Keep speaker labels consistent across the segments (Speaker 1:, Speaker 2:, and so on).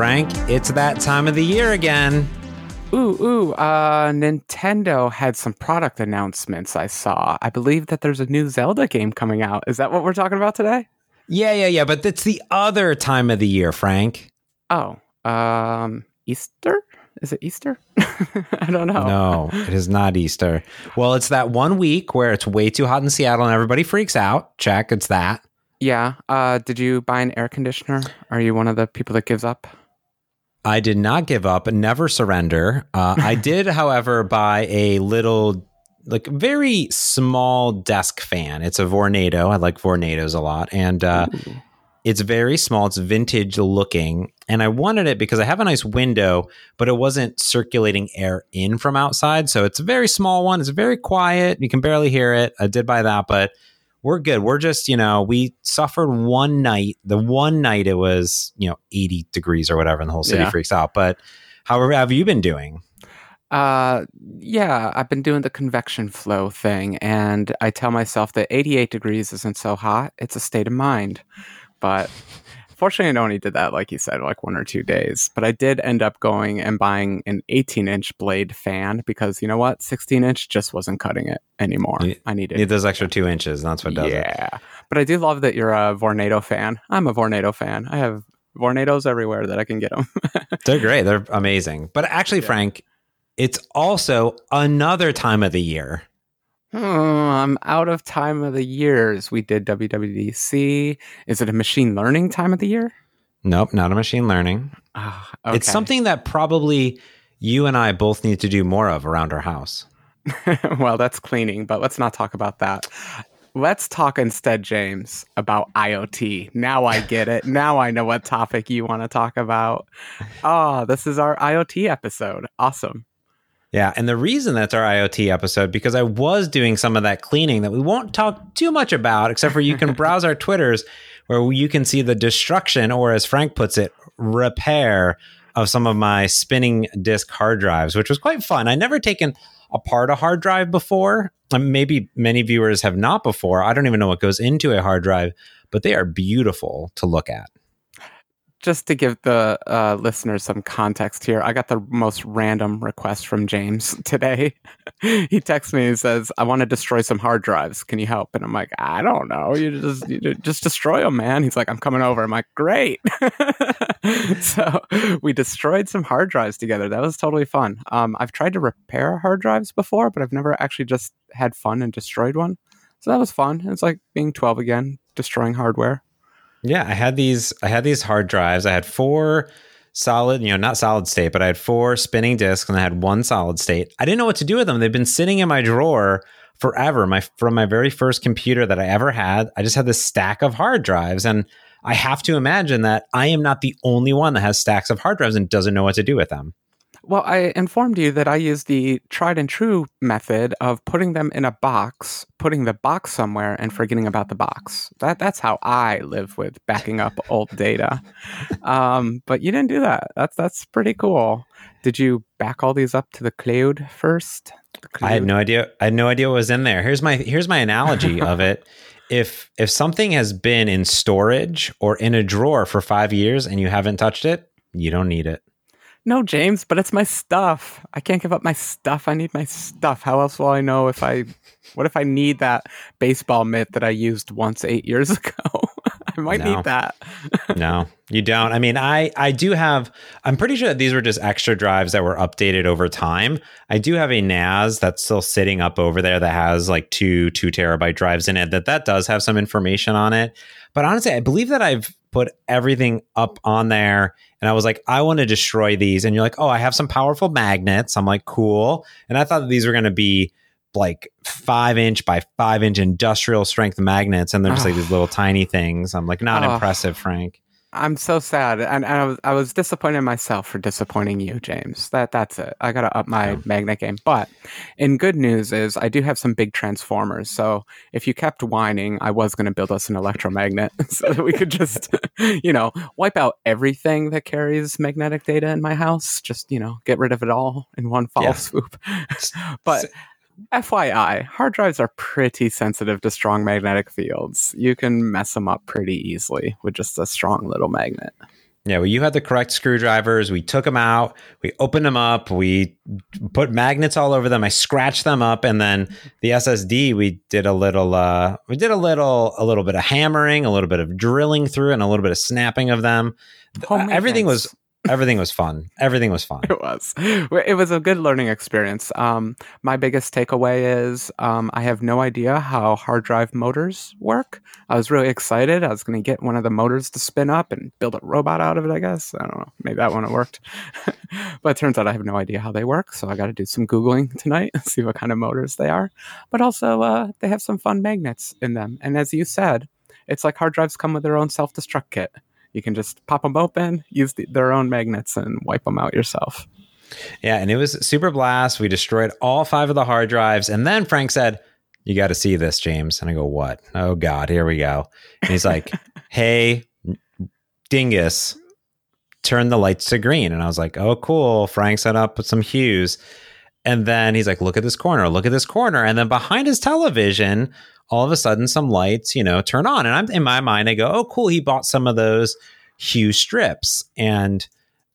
Speaker 1: Frank, it's that time of the year again.
Speaker 2: Ooh, ooh, uh, Nintendo had some product announcements I saw. I believe that there's a new Zelda game coming out. Is that what we're talking about today?
Speaker 1: Yeah, yeah, yeah, but it's the other time of the year, Frank.
Speaker 2: Oh, um, Easter? Is it Easter? I don't know.
Speaker 1: No, it is not Easter. Well, it's that one week where it's way too hot in Seattle and everybody freaks out. Check, it's that.
Speaker 2: Yeah. Uh, did you buy an air conditioner? Are you one of the people that gives up?
Speaker 1: I did not give up and never surrender. Uh, I did, however, buy a little, like, very small desk fan. It's a Vornado. I like Vornados a lot. And uh, it's very small. It's vintage looking. And I wanted it because I have a nice window, but it wasn't circulating air in from outside. So it's a very small one. It's very quiet. You can barely hear it. I did buy that, but we're good. We're just, you know, we suffered one night. The one night it was, you know, 80 degrees or whatever, and the whole city
Speaker 2: Yeah.
Speaker 1: freaks out. But however, have you been doing?
Speaker 2: Uh, yeah, I've been doing the convection flow thing, and I tell myself that 88 degrees isn't so hot. It's a state of mind. But fortunately, I only did that, like you said, like one or two days. But I did end up going and buying an 18 inch blade fan because you know what? 16 inch just wasn't cutting it anymore.
Speaker 1: Yeah,
Speaker 2: I needed
Speaker 1: Need those extra two inches. That's what does it.
Speaker 2: yeah. But I do love that you're a Vornado fan. I'm a Vornado fan. I have Vornados everywhere that I can get them.
Speaker 1: They're great. They're amazing. But actually,
Speaker 2: Yeah.
Speaker 1: Frank, it's also another time of the year.
Speaker 2: Oh, I'm out of time of the years. We did WWDC. Is it a machine learning time of the year?
Speaker 1: Nope, not a machine learning.
Speaker 2: Ah,
Speaker 1: It's something that probably you and I both need to do more of around our house.
Speaker 2: well, that's cleaning, but let's not talk about that. Let's talk instead, James, about IoT. Now I get it. now I know what topic you want to talk about. Oh, this is our IoT episode. Awesome.
Speaker 1: Yeah, and the reason that's our IoT episode because I was doing some of that cleaning that we won't talk too much about, except for you can browse our Twitters where you can see the destruction, or as Frank puts it, repair of some of my spinning disk hard drives, which was quite fun. I never taken apart a hard drive before. Um, Maybe many viewers have not before. I don't even know what goes into a hard drive, but they are beautiful to look at.
Speaker 2: Just to give the uh, listeners some context here, I got the most random request from James today. he texts me and says, "I want to destroy some hard drives. Can you help?" And I'm like, "I don't know. You just you just destroy them, man." He's like, "I'm coming over." I'm like, "Great." so we destroyed some hard drives together. That was totally fun. Um, I've tried to repair hard drives before, but I've never actually just had fun and destroyed one. So that was fun. It's like being 12 again, destroying hardware.
Speaker 1: Yeah, I had these I had these hard drives. I had four solid, you know, not solid state, but I had four spinning disks and I had one solid state. I didn't know what to do with them. They've been sitting in my drawer forever. My from my very first computer that I ever had, I just had this stack of hard drives and I have to imagine that I am not the only one that has stacks of hard drives and doesn't know what to do with them.
Speaker 2: Well, I informed you that I use the tried and true method of putting them in a box, putting the box somewhere, and forgetting about the box. That that's how I live with backing up old data. Um, but you didn't do that. That's that's pretty cool. Did you back all these up to the cloud first? The
Speaker 1: I had no idea. I had no idea what was in there. Here's my here's my analogy of it. If if something has been in storage or in a drawer for five years and you haven't touched it, you don't need it.
Speaker 2: No, James, but it's my stuff. I can't give up my stuff. I need my stuff. How else will I know if I what if I need that baseball mitt that I used once 8 years ago? I might
Speaker 1: No.
Speaker 2: need that.
Speaker 1: No, you don't. I mean, I I do have. I'm pretty sure that these were just extra drives that were updated over time. I do have a NAS that's still sitting up over there that has like two two terabyte drives in it. That that does have some information on it. But honestly, I believe that I've put everything up on there. And I was like, I want to destroy these. And you're like, oh, I have some powerful magnets. I'm like, cool. And I thought that these were going to be like five inch by five inch industrial strength magnets. And they're just like these little tiny things. I'm like, not
Speaker 2: Ah.
Speaker 1: impressive, Frank.
Speaker 2: I'm so sad, and, and I was I was disappointed in myself for disappointing you, James. That that's it. I gotta up my
Speaker 1: Yeah.
Speaker 2: magnet game. But in good news is I do have some big transformers. So if you kept whining, I was gonna build us an electromagnet so that we could just, you know, wipe out everything that carries magnetic data in my house. Just you know, get rid of it all in one foul
Speaker 1: Yeah.
Speaker 2: swoop. but FYI, hard drives are pretty sensitive to strong magnetic fields. You can mess them up pretty easily with just a strong little magnet.
Speaker 1: Yeah, well, you had the correct screwdrivers. We took them out. We opened them up. We put magnets all over them. I scratched them up, and then the SSD. We did a little. Uh, we did a little, a little bit of hammering, a little bit of drilling through, and a little bit of snapping of them.
Speaker 2: Home
Speaker 1: Everything
Speaker 2: maintenance.
Speaker 1: was everything was fun. Everything was fun.
Speaker 2: It was. It was a good learning experience. Um, my biggest takeaway is um, I have no idea how hard drive motors work. I was really excited. I was going to get one of the motors to spin up and build a robot out of it, I guess. I don't know. Maybe that one worked. but it turns out I have no idea how they work. So I got to do some Googling tonight and see what kind of motors they are. But also, uh, they have some fun magnets in them. And as you said, it's like hard drives come with their own self destruct kit. You can just pop them open, use the, their own magnets, and wipe them out yourself.
Speaker 1: Yeah, and it was super blast. We destroyed all five of the hard drives, and then Frank said, "You got to see this, James." And I go, "What? Oh God, here we go." And he's like, "Hey, dingus, turn the lights to green." And I was like, "Oh, cool." Frank set up some hues, and then he's like, "Look at this corner. Look at this corner." And then behind his television, all of a sudden, some lights, you know, turn on. And I'm in my mind, I go, "Oh, cool." He bought some of those hue strips, and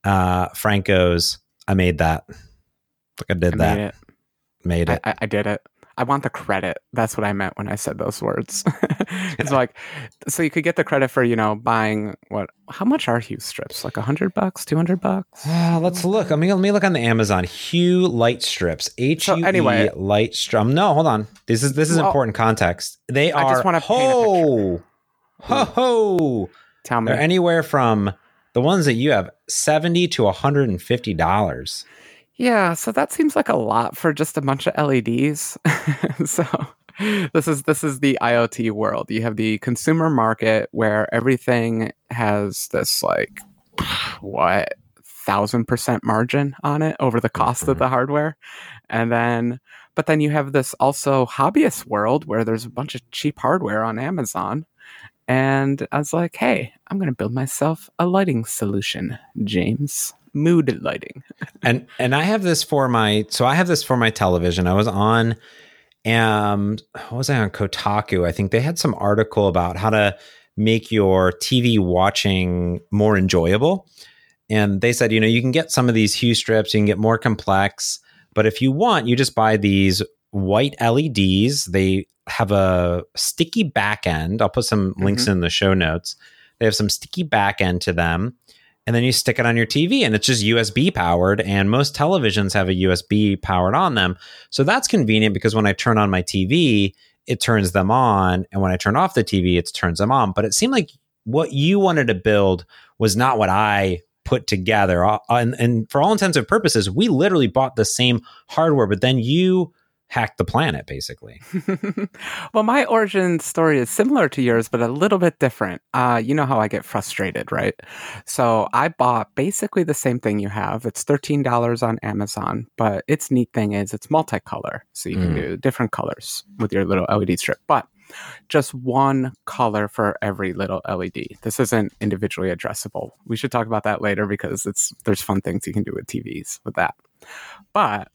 Speaker 1: uh, Frank goes, "I made that." Like I did
Speaker 2: I
Speaker 1: that.
Speaker 2: made it.
Speaker 1: Made
Speaker 2: I,
Speaker 1: it.
Speaker 2: I, I did it. I want the credit. That's what I meant when I said those words. it's like, so you could get the credit for, you know, buying what, how much are Hue strips? Like a hundred bucks, 200 bucks?
Speaker 1: Uh, let's look. I mean, let me look on the Amazon Hue light strips, H U E
Speaker 2: anyway,
Speaker 1: light strum. No, hold on. This is, this is
Speaker 2: well,
Speaker 1: important context. They are,
Speaker 2: I just want to
Speaker 1: ho, ho, ho.
Speaker 2: Tell me.
Speaker 1: They're anywhere from the ones that you have 70 to $150.
Speaker 2: Yeah, so that seems like a lot for just a bunch of LEDs. so this is this is the IoT world. You have the consumer market where everything has this like what thousand percent margin on it over the cost of mm-hmm. the hardware. And then but then you have this also hobbyist world where there's a bunch of cheap hardware on Amazon. And I was like, hey, I'm gonna build myself a lighting solution, James. Mood lighting.
Speaker 1: and and I have this for my so I have this for my television. I was on um what was I on Kotaku? I think they had some article about how to make your TV watching more enjoyable. And they said, you know, you can get some of these hue strips, you can get more complex, but if you want, you just buy these white LEDs. They have a sticky back end. I'll put some links in the show notes. They have some sticky back end to them and then you stick it on your TV and it's just USB powered and most televisions have a USB powered on them. So that's convenient because when I turn on my TV, it turns them on and when I turn off the TV, it turns them on. But it seemed like what you wanted to build was not what I put together. Uh, and, and for all intents and purposes, we literally bought the same hardware, but then you hacked the planet basically.
Speaker 2: well, my origin story is similar to yours, but a little bit different. Uh, you know how I get frustrated, right? So I bought basically the same thing you have. It's $13 on Amazon, but its neat thing is it's multicolor. So you can
Speaker 1: Mm.
Speaker 2: do different colors with your little LED strip, but just one color for every little LED. This isn't individually addressable. We should talk about that later because it's there's fun things you can do with TVs with that. But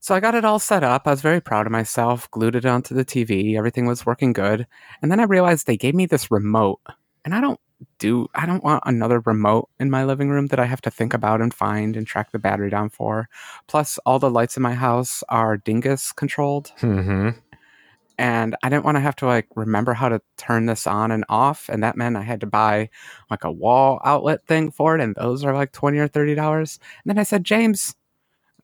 Speaker 2: so I got it all set up. I was very proud of myself, glued it onto the TV. Everything was working good. And then I realized they gave me this remote. And I don't do I don't want another remote in my living room that I have to think about and find and track the battery down for. Plus all the lights in my house are dingus controlled
Speaker 1: Mm-hmm.
Speaker 2: and I didn't want to have to like remember how to turn this on and off and that meant I had to buy like a wall outlet thing for it and those are like 20 or 30 dollars. And then I said, "James,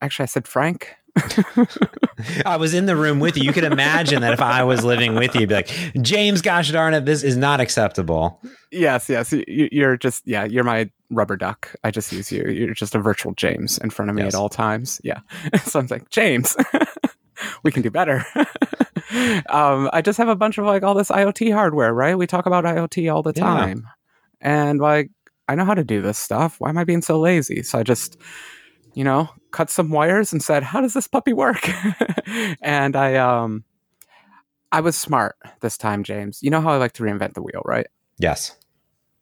Speaker 2: actually I said Frank,
Speaker 1: I was in the room with you. You could imagine that if I was living with you, you'd be like, James, gosh darn it, this is not acceptable.
Speaker 2: Yes, yes. You're just yeah. You're my rubber duck. I just use you. You're just a virtual James in front of me
Speaker 1: Yes.
Speaker 2: at all times. Yeah. so I'm like James. we can do better. um, I just have a bunch of like all this IoT hardware, right? We talk about IoT all the
Speaker 1: Yeah.
Speaker 2: time, and like I know how to do this stuff. Why am I being so lazy? So I just you know cut some wires and said, "How does this puppy work?" and I um. I was smart this time, James. You know how I like to reinvent the wheel, right?
Speaker 1: Yes.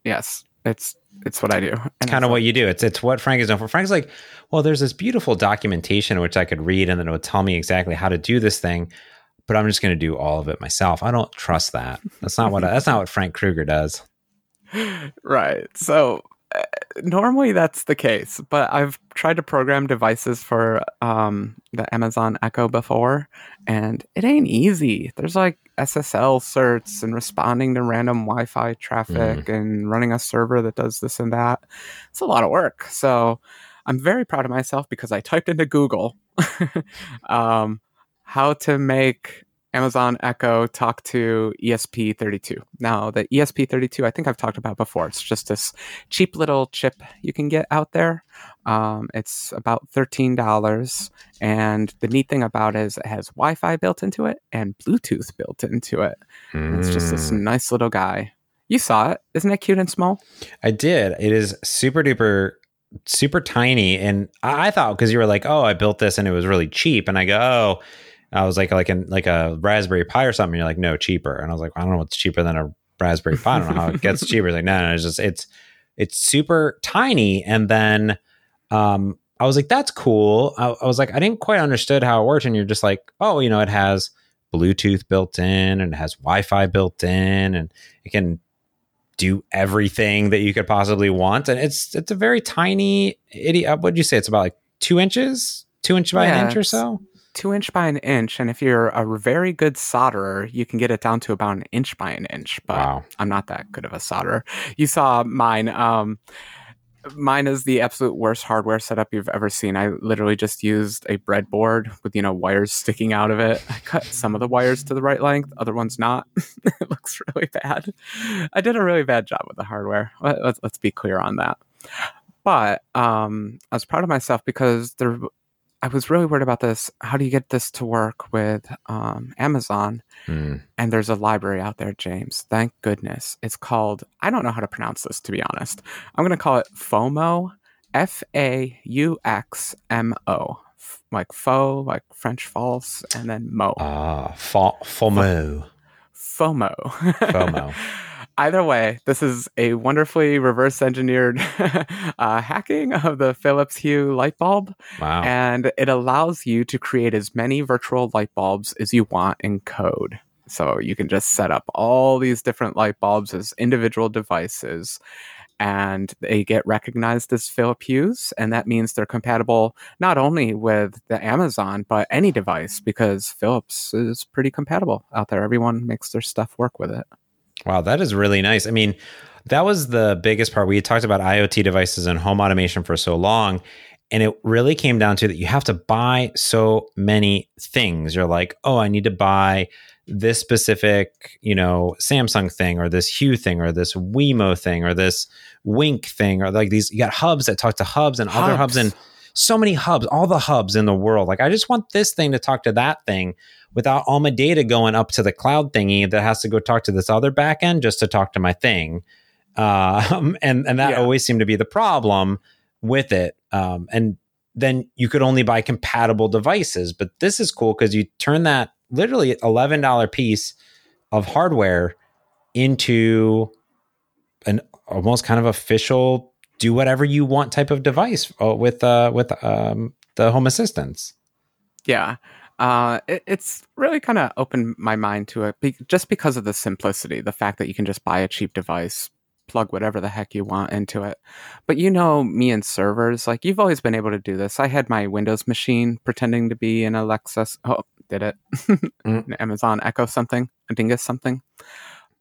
Speaker 2: Yes, it's it's what I do.
Speaker 1: It's kind of what you do. It's it's what Frank is known for. Frank's like, well, there's this beautiful documentation which I could read and then it would tell me exactly how to do this thing, but I'm just going to do all of it myself. I don't trust that. That's not what that's not what Frank Krueger does.
Speaker 2: right. So normally that's the case, but I've tried to program devices for um, the Amazon Echo before, and it ain't easy. There's like SSL certs and responding to random Wi-Fi traffic mm. and running a server that does this and that. It's a lot of work. So I'm very proud of myself because I typed into Google um, how to make Amazon Echo talk to ESP32. Now, the ESP32, I think I've talked about before. It's just this cheap little chip you can get out there. Um, it's about $13. And the neat thing about it is it has Wi Fi built into it and Bluetooth built into it. Mm. It's just this hmm. nice little guy. You saw it. Isn't it cute and small?
Speaker 1: I did. It is super duper super tiny and i thought because you were like oh i built this and it was really cheap and i go oh I was like, like in like a Raspberry Pi or something. You're like, no, cheaper. And I was like, I don't know what's cheaper than a Raspberry Pi. I don't know how it gets cheaper. Like, no, no, it's just it's it's super tiny. And then um, I was like, that's cool. I, I was like, I didn't quite understood how it worked. And you're just like, oh, you know, it has Bluetooth built in and it has Wi-Fi built in, and it can do everything that you could possibly want. And it's it's a very tiny. Idiot. What'd you say? It's about like two inches, two inch by yeah, an inch or so
Speaker 2: two inch by an inch, and if you're a very good solderer, you can get it down to about an inch by an inch. But wow. I'm not that good of a solderer. You saw mine. Um, mine is the absolute worst hardware setup you've ever seen. I literally just used a breadboard with you know wires sticking out of it. I cut some of the wires to the right length, other ones not. it looks really bad. I did a really bad job with the hardware. Let's let's be clear on that. But um, I was proud of myself because there I was really worried about this. How do you get this to work with um, Amazon? Mm. And there's a library out there, James. Thank goodness. It's called, I don't know how to pronounce this, to be honest. I'm going to call it FOMO, F A U X M O. Like faux, like French false, and then mo.
Speaker 1: Ah, fo- FOMO.
Speaker 2: FOMO.
Speaker 1: FOMO.
Speaker 2: Either way, this is a wonderfully reverse engineered uh, hacking of the Philips Hue light bulb.
Speaker 1: Wow.
Speaker 2: And it allows you to create as many virtual light bulbs as you want in code. So you can just set up all these different light bulbs as individual devices and they get recognized as Philips Hues, and that means they're compatible not only with the Amazon but any device because Philips is pretty compatible out there. Everyone makes their stuff work with it.
Speaker 1: Wow, that is really nice. I mean, that was the biggest part. We talked about IoT devices and home automation for so long. And it really came down to that you have to buy so many things. You're like, oh, I need to buy this specific, you know, Samsung thing or this Hue thing or this Wemo thing or this Wink thing or like these. You got hubs that talk to hubs and hubs. other hubs and so many hubs, all the hubs in the world. Like, I just want this thing to talk to that thing without all my data going up to the cloud thingy that has to go talk to this other backend just to talk to my thing. Um, and and that yeah. always seemed to be the problem with it. Um, and then you could only buy compatible devices. But this is cool because you turn that literally eleven dollar piece of hardware into an almost kind of official do whatever you want type of device uh, with uh, with um, the home assistants.
Speaker 2: Yeah, uh, it, it's really kind of opened my mind to it be- just because of the simplicity, the fact that you can just buy a cheap device, plug whatever the heck you want into it. But you know, me and servers, like you've always been able to do this. I had my Windows machine pretending to be an Alexa. Oh, did it? mm. Amazon Echo something, a Dingus something.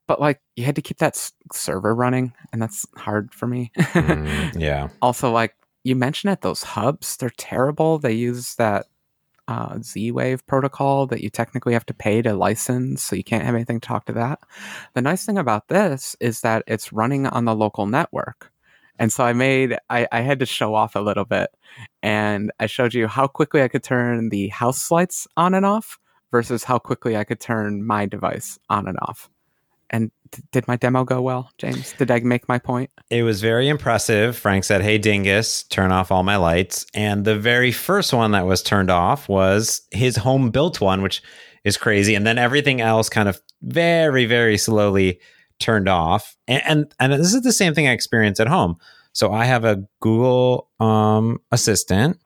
Speaker 2: But like you had to keep that s- server running, and that's hard for me.
Speaker 1: mm, yeah.
Speaker 2: Also, like you mentioned it, those hubs, they're terrible. They use that uh, Z Wave protocol that you technically have to pay to license, so you can't have anything talk to that. The nice thing about this is that it's running on the local network. And so I made, I, I had to show off a little bit. And I showed you how quickly I could turn the house lights on and off versus how quickly I could turn my device on and off. And did my demo go well, James? Did I make my point?
Speaker 1: It was very impressive. Frank said, Hey, Dingus, turn off all my lights. And the very first one that was turned off was his home built one, which is crazy. And then everything else kind of very, very slowly turned off. And, and, and this is the same thing I experience at home. So I have a Google um, Assistant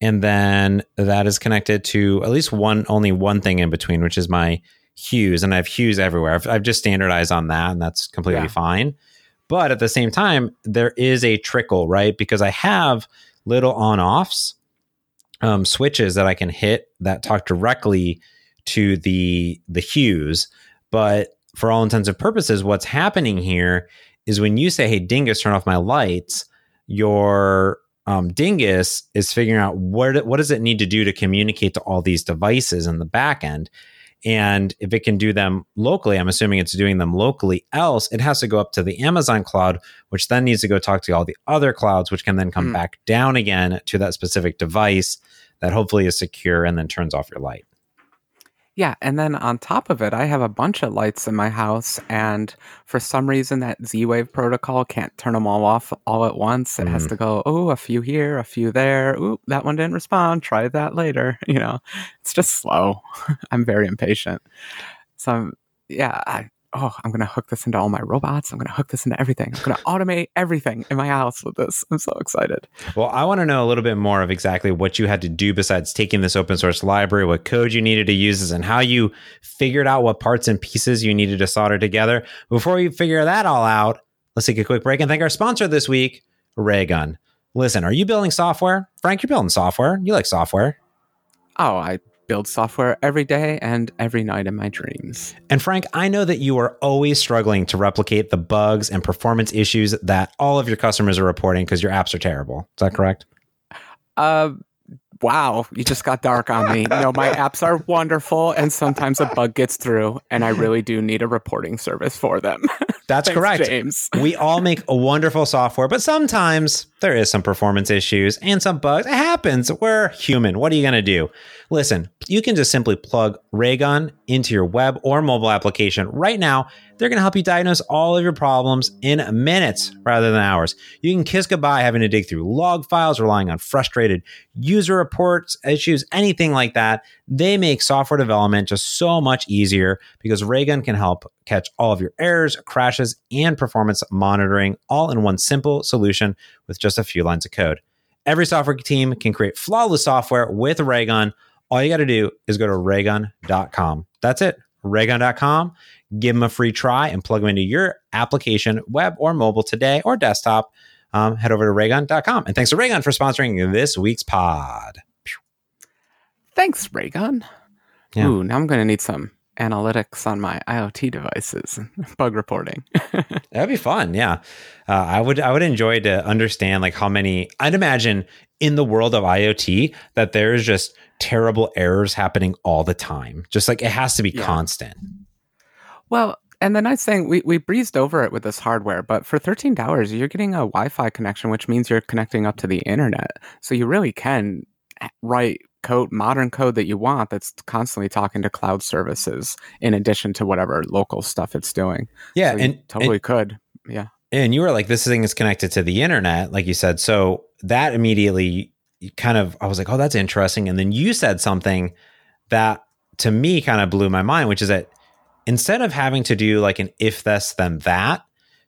Speaker 1: and then that is connected to at least one only one thing in between which is my hues and I have hues everywhere. I've, I've just standardized on that and that's completely yeah. fine. But at the same time, there is a trickle, right? Because I have little on offs um, switches that I can hit that talk directly to the the hues. But for all intents and purposes, what's happening here is when you say, "Hey, Dingus, turn off my lights," your um, Dingus is figuring out what what does it need to do to communicate to all these devices in the back end. And if it can do them locally, I'm assuming it's doing them locally. Else, it has to go up to the Amazon cloud, which then needs to go talk to all the other clouds, which can then come mm. back down again to that specific device that hopefully is secure and then turns off your light.
Speaker 2: Yeah, and then on top of it, I have a bunch of lights in my house, and for some reason, that Z Wave protocol can't turn them all off all at once. It mm. has to go, oh, a few here, a few there. Ooh, that one didn't respond. Try that later. You know, it's just slow. I'm very impatient. So, yeah, I, oh, I'm going to hook this into all my robots. I'm going to hook this into everything. I'm going to automate everything in my house with this. I'm so excited.
Speaker 1: Well, I want to know a little bit more of exactly what you had to do besides taking this open source library, what code you needed to use, and how you figured out what parts and pieces you needed to solder together. Before we figure that all out, let's take a quick break and thank our sponsor this week, Raygun. Listen, are you building software? Frank, you're building software. You like software.
Speaker 2: Oh, I build software every day and every night in my dreams.
Speaker 1: And Frank, I know that you are always struggling to replicate the bugs and performance issues that all of your customers are reporting because your apps are terrible. Is that correct?
Speaker 2: Uh, wow, you just got dark on me. no, my apps are wonderful, and sometimes a bug gets through, and I really do need a reporting service for them.
Speaker 1: That's Thanks, correct. James. we all make a wonderful software, but sometimes there is some performance issues and some bugs. It happens. We're human. What are you going to do? Listen, you can just simply plug Raygun into your web or mobile application right now. They're going to help you diagnose all of your problems in minutes rather than hours. You can kiss goodbye having to dig through log files, relying on frustrated user reports, issues, anything like that. They make software development just so much easier because Raygun can help catch all of your errors, crashes, and performance monitoring all in one simple solution with just a few lines of code. Every software team can create flawless software with Raygun all you got to do is go to raygun.com. That's it, raygun.com. Give them a free try and plug them into your application, web or mobile today or desktop. Um, head over to raygun.com. And thanks to Raygun for sponsoring this week's pod.
Speaker 2: Thanks, Raygun. Yeah. Ooh, now I'm going to need some analytics on my IoT devices, bug reporting.
Speaker 1: That'd be fun. Yeah, uh, I would. I would enjoy to understand like how many. I'd imagine in the world of IoT that there's just terrible errors happening all the time. Just like it has to be yeah. constant.
Speaker 2: Well, and the nice thing, we, we breezed over it with this hardware, but for $13, you're getting a Wi Fi connection, which means you're connecting up to the internet. So you really can write code, modern code that you want that's constantly talking to cloud services in addition to whatever local stuff it's doing.
Speaker 1: Yeah.
Speaker 2: So
Speaker 1: and
Speaker 2: totally
Speaker 1: and,
Speaker 2: could. Yeah.
Speaker 1: And you were like, this thing is connected to the internet, like you said. So that immediately kind of, I was like, oh, that's interesting. And then you said something that to me kind of blew my mind, which is that instead of having to do like an if this, then that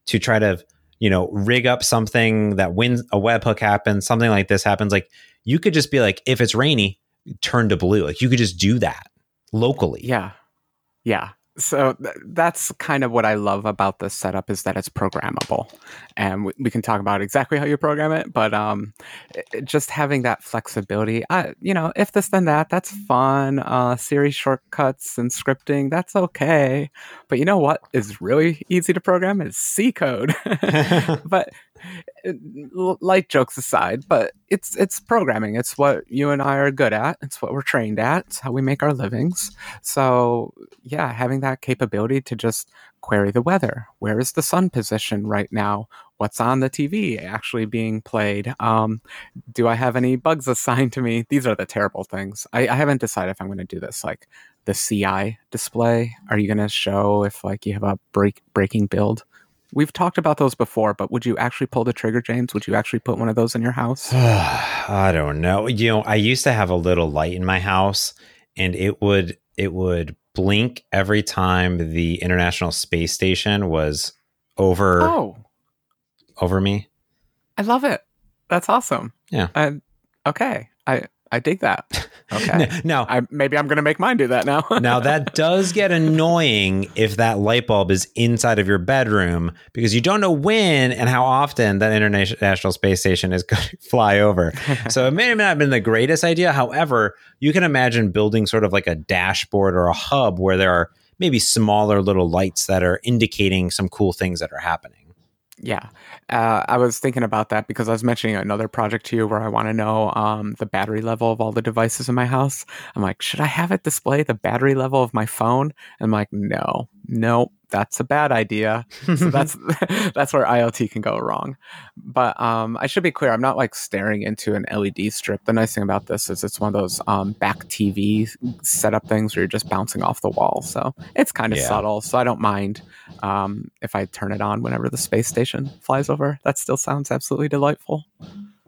Speaker 1: to try to, you know, rig up something that when a webhook happens, something like this happens, like you could just be like, if it's rainy, turn to blue. Like you could just do that locally.
Speaker 2: Yeah. Yeah so th- that's kind of what I love about this setup is that it's programmable, and we, we can talk about exactly how you program it. But um, it, just having that flexibility, I, you know, if this then that, that's fun. Uh, Siri shortcuts and scripting, that's okay. But you know what is really easy to program is C code. but light jokes aside, but it's it's programming. It's what you and I are good at. It's what we're trained at. It's how we make our livings. So yeah, having that capability to just query the weather. Where is the sun position right now? What's on the TV actually being played? Um, do I have any bugs assigned to me? These are the terrible things. I, I haven't decided if I'm going to do this. Like the CI display. Are you going to show if like you have a break breaking build? We've talked about those before, but would you actually pull the trigger, James? Would you actually put one of those in your house?
Speaker 1: I don't know. You know, I used to have a little light in my house, and it would it would blink every time the International Space Station was over.
Speaker 2: Oh,
Speaker 1: over me.
Speaker 2: I love it. That's awesome.
Speaker 1: Yeah.
Speaker 2: Uh, okay. I I dig that. Okay.
Speaker 1: now,
Speaker 2: I, maybe I'm going to make mine do that now.
Speaker 1: now that does get annoying if that light bulb is inside of your bedroom because you don't know when and how often that international space station is going to fly over. so it may have not have been the greatest idea. However, you can imagine building sort of like a dashboard or a hub where there are maybe smaller little lights that are indicating some cool things that are happening.
Speaker 2: Yeah. Uh, I was thinking about that because I was mentioning another project to you where I want to know um, the battery level of all the devices in my house. I'm like, should I have it display the battery level of my phone? And I'm like, no, no, that's a bad idea. So that's that's where IoT can go wrong. But um, I should be clear. I'm not like staring into an LED strip. The nice thing about this is it's one of those um, back TV setup things where you're just bouncing off the wall. So it's kind of yeah. subtle. So I don't mind um, if I turn it on whenever the space station flies over. That still sounds absolutely delightful.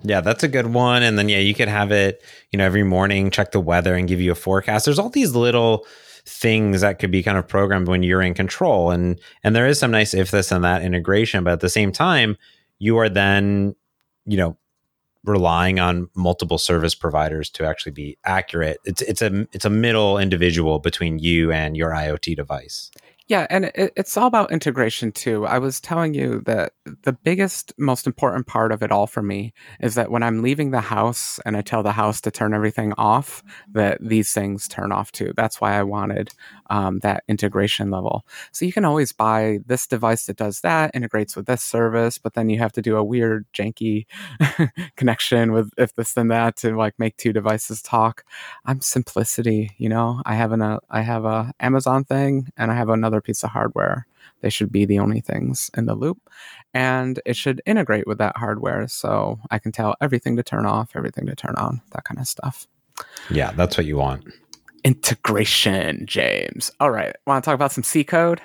Speaker 1: Yeah, that's a good one. And then yeah, you could have it, you know, every morning check the weather and give you a forecast. There's all these little things that could be kind of programmed when you're in control and and there is some nice if this and that integration but at the same time you are then you know relying on multiple service providers to actually be accurate it's it's a it's a middle individual between you and your IoT device
Speaker 2: yeah, and it, it's all about integration too. I was telling you that the biggest, most important part of it all for me is that when I'm leaving the house and I tell the house to turn everything off, that these things turn off too. That's why I wanted um, that integration level. So you can always buy this device that does that, integrates with this service, but then you have to do a weird, janky connection with if this and that to like make two devices talk. I'm simplicity, you know. I have an uh, I have a Amazon thing and I have another piece of hardware. They should be the only things in the loop. And it should integrate with that hardware so I can tell everything to turn off, everything to turn on, that kind of stuff.
Speaker 1: Yeah, that's what you want.
Speaker 2: Integration, James. All right. Want to talk about some C code?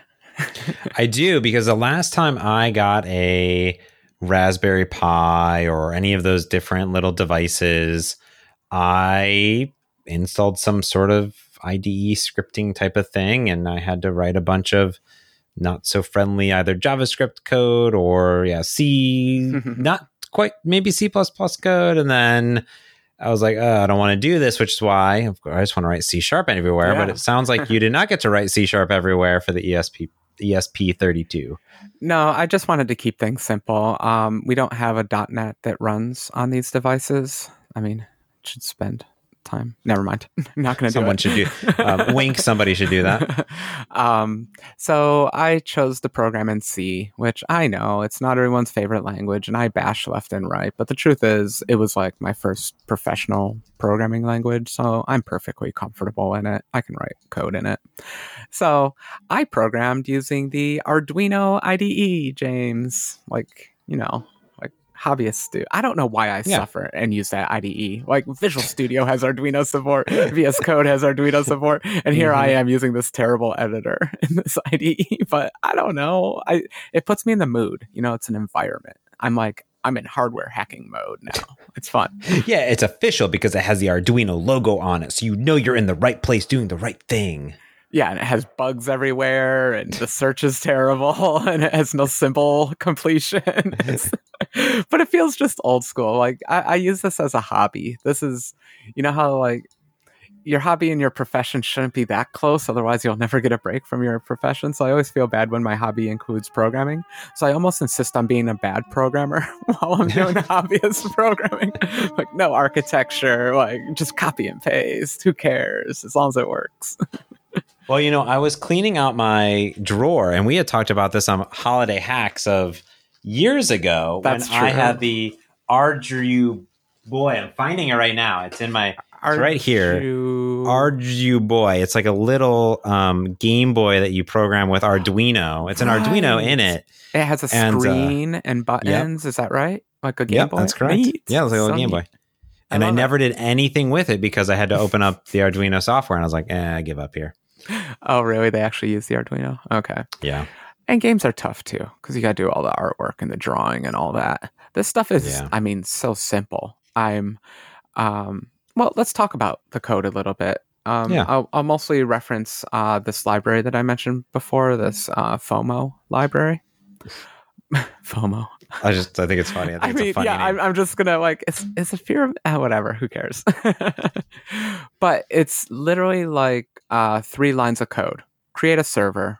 Speaker 1: I do because the last time I got a Raspberry Pi or any of those different little devices, I installed some sort of IDE scripting type of thing, and I had to write a bunch of not so friendly either JavaScript code or yeah C, not quite maybe C plus plus code, and then. I was like, oh, I don't want to do this, which is why of course, I just want to write C sharp everywhere. Yeah. But it sounds like you did not get to write C sharp everywhere for the ESP ESP32.
Speaker 2: No, I just wanted to keep things simple. Um, we don't have a .NET that runs on these devices. I mean, should spend time. Never mind. I'm not going to do
Speaker 1: Someone should do. Um, wink. Somebody should do that.
Speaker 2: um, so I chose the program in C, which I know it's not everyone's favorite language, and I bash left and right. But the truth is, it was like my first professional programming language, so I'm perfectly comfortable in it. I can write code in it. So I programmed using the Arduino IDE, James. Like you know, hobbyists do. I don't know why I yeah. suffer and use that IDE. Like Visual Studio has Arduino support, VS Code has Arduino support, and here mm-hmm. I am using this terrible editor in this IDE. But I don't know. I it puts me in the mood. You know, it's an environment. I'm like I'm in hardware hacking mode now. It's fun.
Speaker 1: yeah, it's official because it has the Arduino logo on it, so you know you're in the right place doing the right thing
Speaker 2: yeah, and it has bugs everywhere, and the search is terrible, and it has no simple completion. but it feels just old school. Like I, I use this as a hobby. This is, you know how like your hobby and your profession shouldn't be that close, otherwise you'll never get a break from your profession. So I always feel bad when my hobby includes programming. So I almost insist on being a bad programmer while I'm doing hobbyist programming. like no architecture, like just copy and paste. Who cares? As long as it works.
Speaker 1: Well, you know, I was cleaning out my drawer, and we had talked about this on holiday hacks of years ago
Speaker 2: That's
Speaker 1: when
Speaker 2: true.
Speaker 1: I had the Ardu boy. I'm finding it right now. It's in my it's right here. Arduboy. It's like a little um, Game Boy that you program with Arduino. It's an right. Arduino in it.
Speaker 2: It has a and, uh, screen uh, and buttons. Yep. Is that right? Like a Game
Speaker 1: yep,
Speaker 2: Boy.
Speaker 1: That's correct. Yeah, it's like a little Game Boy. And I, I never it. did anything with it because I had to open up the Arduino software, and I was like, eh, I give up here
Speaker 2: oh, really? They actually use the Arduino? Okay.
Speaker 1: Yeah.
Speaker 2: And games are tough too because you got to do all the artwork and the drawing and all that. This stuff is, yeah. I mean, so simple. I'm, um, well, let's talk about the code a little bit. Um, yeah. I'll, I'll mostly reference uh, this library that I mentioned before, this uh, FOMO library. FOMO.
Speaker 1: I just I think it's funny. I think
Speaker 2: I
Speaker 1: it's
Speaker 2: mean,
Speaker 1: funny
Speaker 2: yeah,
Speaker 1: name.
Speaker 2: I'm, I'm just gonna like it's it's a fear of ah, whatever. Who cares? but it's literally like uh, three lines of code. Create a server,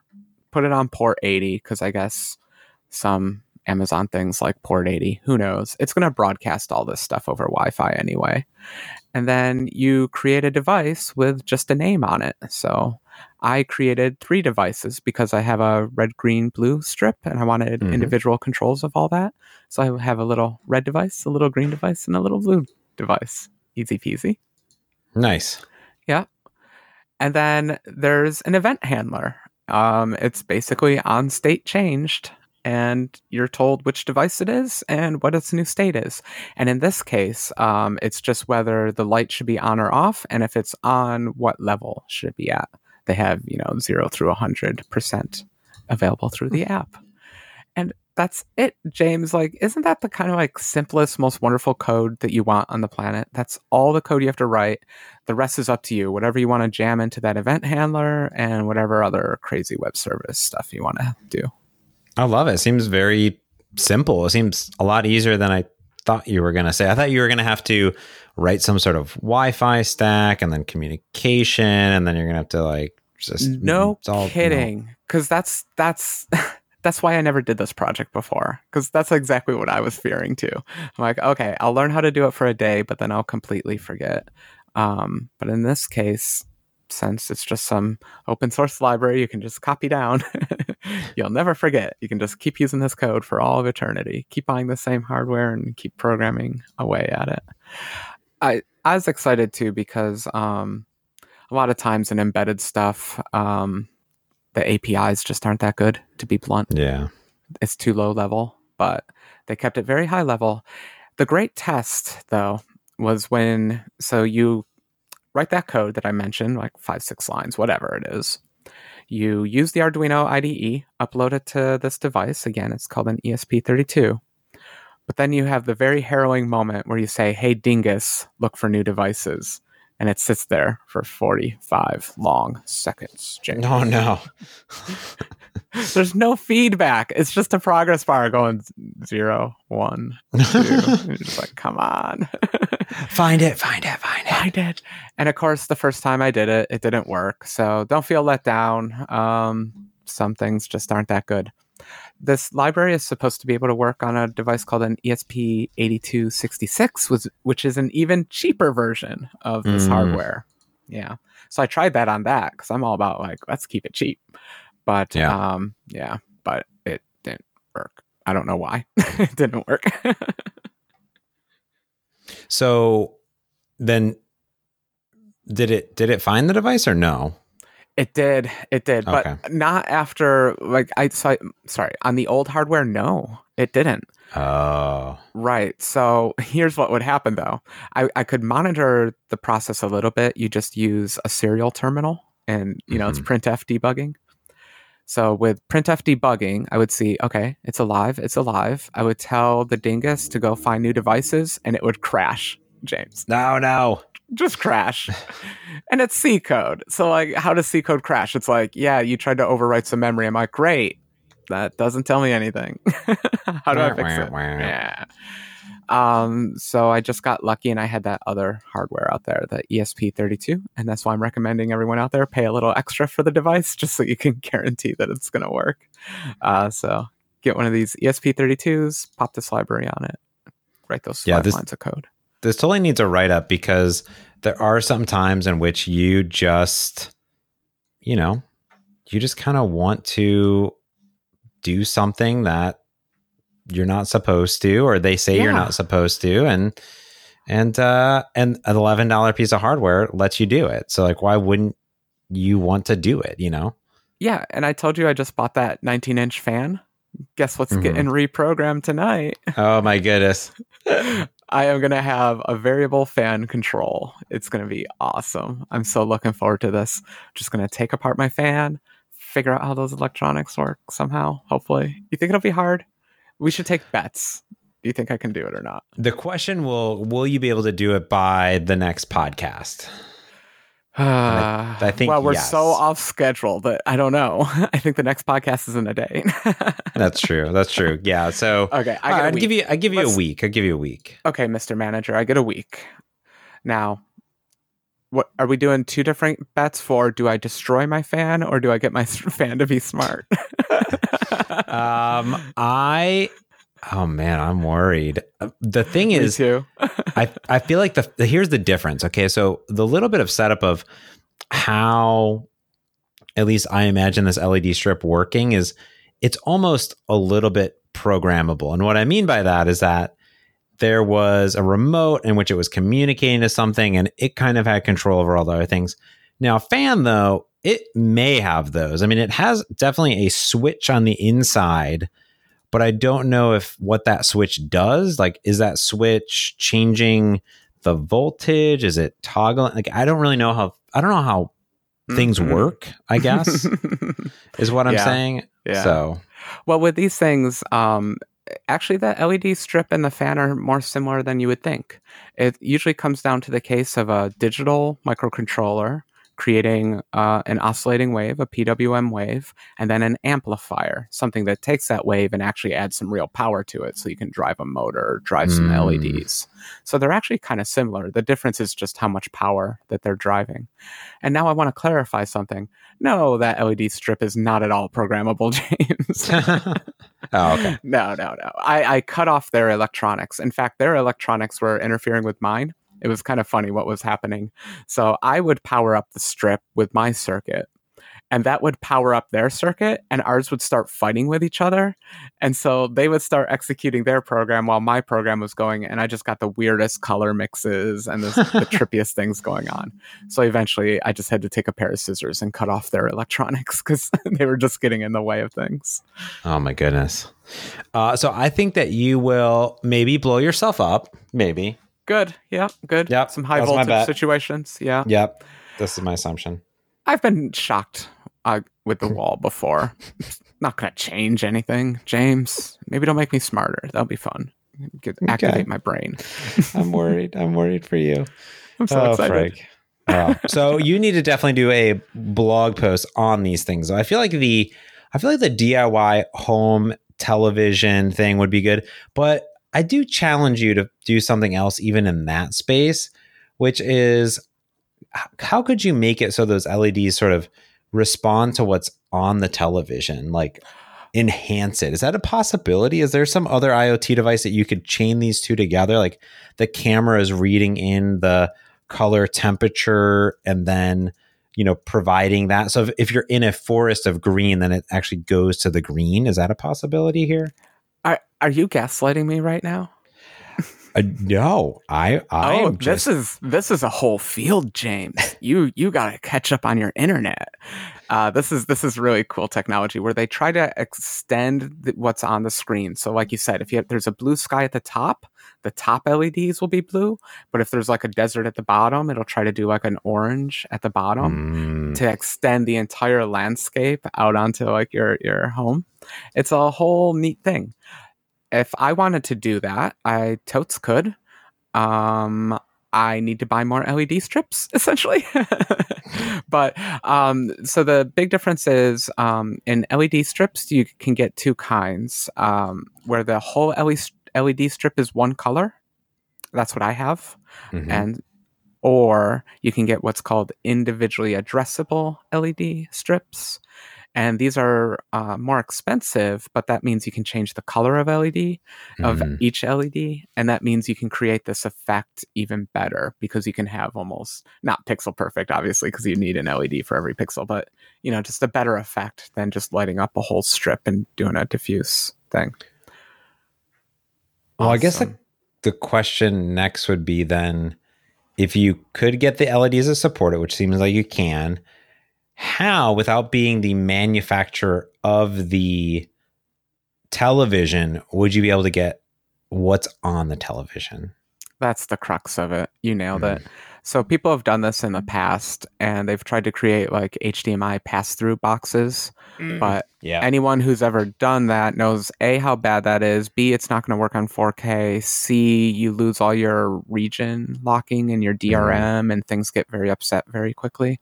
Speaker 2: put it on port 80 because I guess some Amazon things like port 80. Who knows? It's gonna broadcast all this stuff over Wi-Fi anyway. And then you create a device with just a name on it. So I created three devices because I have a red, green, blue strip and I wanted
Speaker 1: Mhm.
Speaker 2: individual controls of all that. So I have a little red device, a little green device, and a little blue device. Easy peasy.
Speaker 1: nice.
Speaker 2: And then there's an event handler. Um, it's basically on state changed, and you're told which device it is and what its new state is. And in this case, um, it's just whether the light should be on or off, and if it's on, what level should it be at. They have, you know, zero through 100% available through the app. That's it, James. Like, isn't that the kind of like simplest, most wonderful code that you want on the planet? That's all the code you have to write. The rest is up to you. Whatever you want to jam into that event handler and whatever other crazy web service stuff you want to do.
Speaker 1: I love it. It seems very simple. It seems a lot easier than I thought you were going to say. I thought you were going to have to write some sort of Wi-Fi stack and then communication, and then you're going to have to like just
Speaker 2: No
Speaker 1: it's all-
Speaker 2: kidding, because that's that's that's why I never did this project before. Because that's exactly what I was fearing too. I'm like, okay, I'll learn how to do it for a day, but then I'll completely forget. Um, but in this case, since it's just some open source library you can just copy down, you'll never forget. You can just keep using this code for all of eternity. Keep buying the same hardware and keep programming away at it. I I was excited too because um, a lot of times in embedded stuff, um, the APIs just aren't that good. To be blunt,
Speaker 1: Yeah.
Speaker 2: it's too low level, but they kept it very high level. The great test, though, was when so you write that code that I mentioned, like five, six lines, whatever it is. You use the Arduino IDE, upload it to this device. Again, it's called an ESP32. But then you have the very harrowing moment where you say, Hey, Dingus, look for new devices. And it sits there for 45 long seconds. James.
Speaker 1: No, no.
Speaker 2: There's no feedback. It's just a progress bar going zero, one, two. Just like, come on.
Speaker 1: find it, find it, find it.
Speaker 2: I did. And of course, the first time I did it, it didn't work. So don't feel let down. Um, some things just aren't that good. This library is supposed to be able to work on a device called an E ESP8266, which, which is an even cheaper version of this
Speaker 1: Mm.
Speaker 2: hardware. Yeah. So I tried that on that because I'm all about like, let's keep it cheap. But
Speaker 1: Yeah.
Speaker 2: um, yeah, but it didn't work. I don't know why. it didn't work.
Speaker 1: So then did it did it find the device or no?
Speaker 2: It did. It did. But not after like I so, sorry, on the old hardware no, it didn't.
Speaker 1: Oh.
Speaker 2: Right. So here's what would happen though. I, I could monitor the process a little bit. You just use a serial terminal and you know it's mm-hmm. printf debugging. So with printf debugging, I would see, okay, it's alive, it's alive. I would tell the dingus to go find new devices and it would crash, James
Speaker 1: No, no.
Speaker 2: Just crash. and it's C code. So like how does C code crash? It's like, yeah, you tried to overwrite some memory. I'm like, great. That doesn't tell me anything. how do I fix it? Yeah. Um, so I just got lucky and I had that other hardware out there, the ESP32, and that's why I'm recommending everyone out there pay a little extra for the device just so you can guarantee that it's going to work. Uh, so get one of these E ESP32s, pop this library on it, write those
Speaker 1: Yeah, this-
Speaker 2: lines of code.
Speaker 1: This totally needs a write up because there are some times in which you just, you know, you just kind of want to do something that you're not supposed to, or they say you're not supposed to, and and uh and an eleven dollar piece of hardware lets you do it. So like, why wouldn't you want to do it? You know?
Speaker 2: Yeah, and I told you I just bought that 19 inch fan. Guess what's
Speaker 1: Mhm.
Speaker 2: getting reprogrammed tonight?
Speaker 1: Oh my goodness!
Speaker 2: I am going to have a variable fan control. It's going to be awesome. I'm so looking forward to this. Just going to take apart my fan, figure out how those electronics work somehow, hopefully. You think it'll be hard? We should take bets. Do you think I can do it or not?
Speaker 1: The question will: Will you be able to do it by the next podcast?
Speaker 2: Uh,
Speaker 1: I think
Speaker 2: well, we're
Speaker 1: yes.
Speaker 2: so off schedule that I don't know. I think the next podcast is in a day.
Speaker 1: That's true. That's true. Yeah. So
Speaker 2: okay, I
Speaker 1: right,
Speaker 2: a
Speaker 1: I'd give you. I give you
Speaker 2: Let's-
Speaker 1: a week. I give you a week.
Speaker 2: Okay, Mr. Manager, I get a week. Now, what are we doing? Two different bets for? Do I destroy my fan or do I get my fan to be smart?
Speaker 1: Um, I. Oh man, I'm worried. Uh, The thing is. I I feel like the, the here's the difference. Okay, so the little bit of setup of how, at least I imagine this LED strip working is, it's almost a little bit programmable. And what I mean by that is that there was a remote in which it was communicating to something, and it kind of had control over all the other things. Now, fan though, it may have those. I mean, it has definitely a switch on the inside but I don't know if what that switch does. Like, is that switch changing the voltage? Is it toggling? Like, I don't really know how. I don't know how things
Speaker 2: Mhm.
Speaker 1: work. I guess is what I'm
Speaker 2: Yeah.
Speaker 1: saying.
Speaker 2: yeah.
Speaker 1: So,
Speaker 2: Well, with these things, um, actually, the LED strip and the fan are more similar than you would think. It usually comes down to the case of a digital microcontroller creating uh, an oscillating wave, a PWM wave, and then an amplifier, something that takes that wave and actually adds some real power to it so you can drive a motor or drive some
Speaker 1: Mm.
Speaker 2: LEDs. So they're actually kind of similar. The difference is just how much power that they're driving. And now I want to clarify something. No, that LED strip is not at all programmable, James.
Speaker 1: oh, okay.
Speaker 2: No, no, no. I, I cut off their electronics. In fact, their electronics were interfering with mine. It was kind of funny what was happening. So I would power up the strip with my circuit, and that would power up their circuit, and ours would start fighting with each other. And so they would start executing their program while my program was going, and I just got the weirdest color mixes and the, the trippiest things going on. So eventually, I just had to take a pair of scissors and cut off their electronics because they were just getting in the way of things.
Speaker 1: Oh my goodness. Uh, so I think that you will maybe blow yourself up. Maybe.
Speaker 2: Good. Yeah. Good.
Speaker 1: Yep,
Speaker 2: Some high
Speaker 1: that was my
Speaker 2: voltage situations. Yeah.
Speaker 1: Yep. This is my assumption.
Speaker 2: I've been shocked uh, with the wall before. Not going to change anything, James. Maybe don't make me smarter. That'll be fun. Get,
Speaker 1: Okay.
Speaker 2: Activate my brain.
Speaker 1: I'm worried. I'm worried for you.
Speaker 2: I'm so excited.
Speaker 1: Frank. Wow. so you need to definitely do a blog post on these things. I feel like the I feel like the DIY home television thing would be good, but I do challenge you to do something else even in that space, which is how could you make it so those LEDs sort of respond to what's on the television? Like enhance it. Is that a possibility? Is there some other IoT device that you could chain these two together? Like the camera is reading in the color temperature and then you know providing that so if, if you're in a forest of green then it actually goes to the green is that a possibility here
Speaker 2: Are, you gaslighting me right now?
Speaker 1: uh, no i i
Speaker 2: oh,
Speaker 1: just
Speaker 2: this is this is a whole field, James. you you got to catch up on your internet. Uh, this is this is really cool technology where they try to extend the, what's on the screen. So, like you said, if you have, there's a blue sky at the top, the top LEDs will be blue. But if there's like a desert at the bottom, it'll try to do like an orange at the bottom
Speaker 1: Mm,
Speaker 2: to extend the entire landscape out onto like your your home. It's a whole neat thing. If I wanted to do that, I totes could. Um, I need to buy more LED strips, essentially. but um, so the big difference is um, in LED strips, you can get two kinds, um, where the whole LED strip is one color. That's what I have
Speaker 1: mhm.
Speaker 2: and or you can get what's called individually addressable LED strips. And these are uh, more expensive, but that means you can change the color of LED of
Speaker 1: Mhm.
Speaker 2: each LED, and that means you can create this effect even better because you can have almost not pixel perfect, obviously, because you need an LED for every pixel, but you know, just a better effect than just lighting up a whole strip and doing a diffuse thing.
Speaker 1: well i guess the, the question next would be then if you could get the leds to support it which seems like you can how without being the manufacturer of the television would you be able to get what's on the television
Speaker 2: That's the crux of it. You nailed
Speaker 1: Mm.
Speaker 2: it. So people have done this in the past and they've tried to create like HDMI pass through boxes. Mm. But yeah. anyone who's ever done that knows A, how bad that is. B, it's not going to work on 4K. C, you lose all your region locking and your DRM mm. and things get very upset very quickly.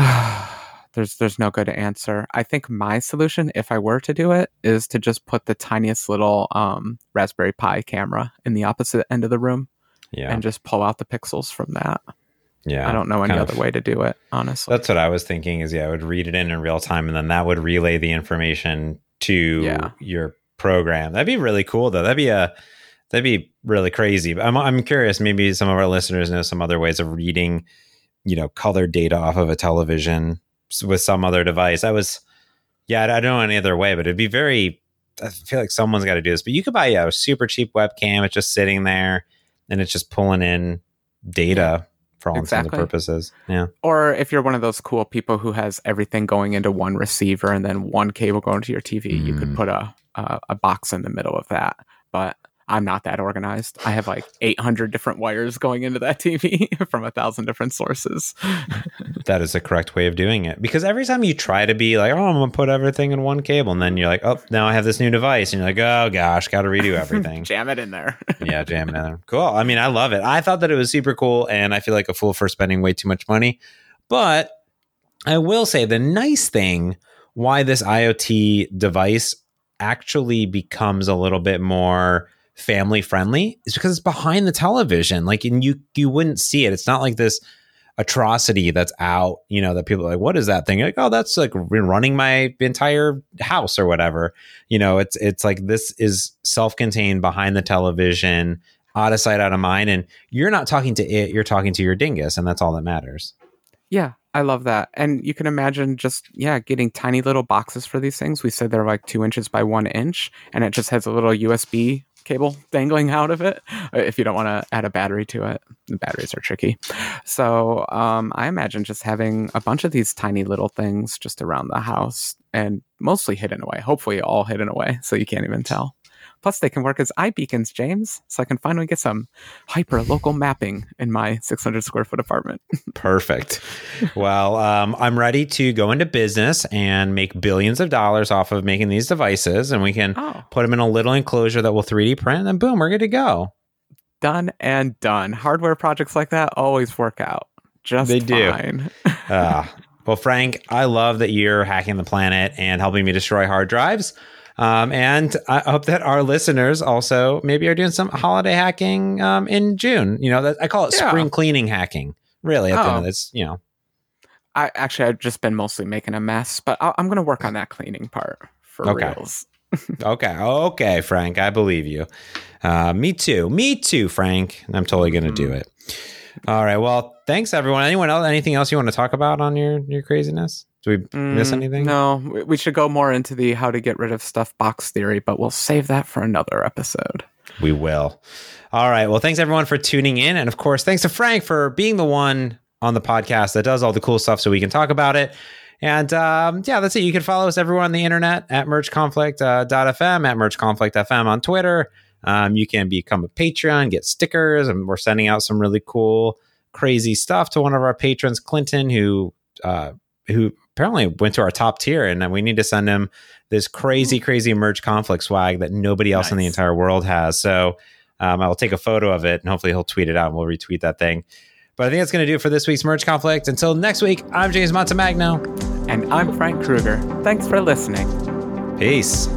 Speaker 2: there's there's no good answer. I think my solution, if I were to do it, is to just put the tiniest little um, Raspberry Pi camera in the opposite end of the room, yeah, and just pull out the pixels from that. Yeah, I don't know any other of, way to do it. Honestly,
Speaker 1: that's what I was thinking. Is yeah, I would read it in in real time, and then that would relay the information to yeah. your program. That'd be really cool, though. That'd be a that'd be really crazy. But I'm I'm curious. Maybe some of our listeners know some other ways of reading, you know, color data off of a television with some other device. I was, yeah, I don't know any other way, but it'd be very. I feel like someone's got to do this. But you could buy yeah, a super cheap webcam. It's just sitting there, and it's just pulling in data for all exactly. intents and purposes. Yeah.
Speaker 2: Or if you're one of those cool people who has everything going into one receiver and then one cable going to your TV, mm. you could mm. put a, a a box in the middle of that. But I'm not that organized. I have like 800 different wires going into that TV from a thousand different sources.
Speaker 1: that is the correct way of doing it. Because every time you try to be like, oh, I'm going to put everything in one cable, and then you're like, oh, now I have this new device. And you're like, oh gosh, got to redo everything.
Speaker 2: jam it in there.
Speaker 1: yeah, jam it in there. Cool. I mean, I love it. I thought that it was super cool, and I feel like a fool for spending way too much money. But I will say the nice thing why this IoT device actually becomes a little bit more family friendly is because it's behind the television. Like, and you you wouldn't see it. It's not like this atrocity that's out. You know that people are like, what is that thing? You're like, oh, that's like running my entire house or whatever. You know, it's it's like this is self contained behind the television, out of sight, out of mind, and you're not talking to it. You're talking to your dingus, and that's all that matters.
Speaker 2: Yeah, I love that. And you can imagine just, yeah, getting tiny little boxes for these things. We said they're like two inches by one inch, and it just has a little USB cable dangling out of it uh, if you don't want to add a battery to it. The batteries are tricky. So um, I imagine just having a bunch of these tiny little things just around the house and mostly hidden away, hopefully all hidden away so you can't even tell. Plus, they can work as iBeacons, James, so I can finally get some hyper local mapping in my 600 square foot apartment.
Speaker 1: Perfect. well, um, I'm ready to go into business and make billions of dollars off of making these devices, and we can oh. put them in a little enclosure that will 3D print, and boom, we're good to go.
Speaker 2: Done and done. Hardware projects like that always work out just they fine.
Speaker 1: do. uh, well, Frank, I love that you're hacking the planet and helping me destroy hard drives. Um, and I hope that our listeners also maybe are doing some holiday hacking um, in June. You know, that, I call it yeah. spring cleaning hacking. Really, at oh. the end of oh. this, you know.
Speaker 2: I actually I've just been mostly making a mess, but i am going to work on that cleaning part for okay. reals.
Speaker 1: okay, okay, Frank, I believe you. Uh, me too, me too, Frank. I'm totally going to mm-hmm. do it. All right. Well, thanks everyone. Anyone else? Anything else you want to talk about on your your craziness? Do we mm, miss anything?
Speaker 2: No, we should go more into the how to get rid of stuff box theory, but we'll save that for another episode.
Speaker 1: We will. All right. Well, thanks everyone for tuning in. And of course, thanks to Frank for being the one on the podcast that does all the cool stuff so we can talk about it. And um, yeah, that's it. You can follow us everywhere on the internet at mergeconflict.fm, uh, at mergeconflict.fm on Twitter. Um, you can become a Patreon, get stickers, and we're sending out some really cool, crazy stuff to one of our patrons, Clinton, who uh, who apparently went to our top tier, and we need to send him this crazy, crazy merge conflict swag that nobody else nice. in the entire world has. So um, I'll take a photo of it, and hopefully he'll tweet it out, and we'll retweet that thing. But I think that's going to do it for this week's merge conflict. Until next week, I'm James Montemagno.
Speaker 2: And I'm Frank Krueger. Thanks for listening.
Speaker 1: Peace.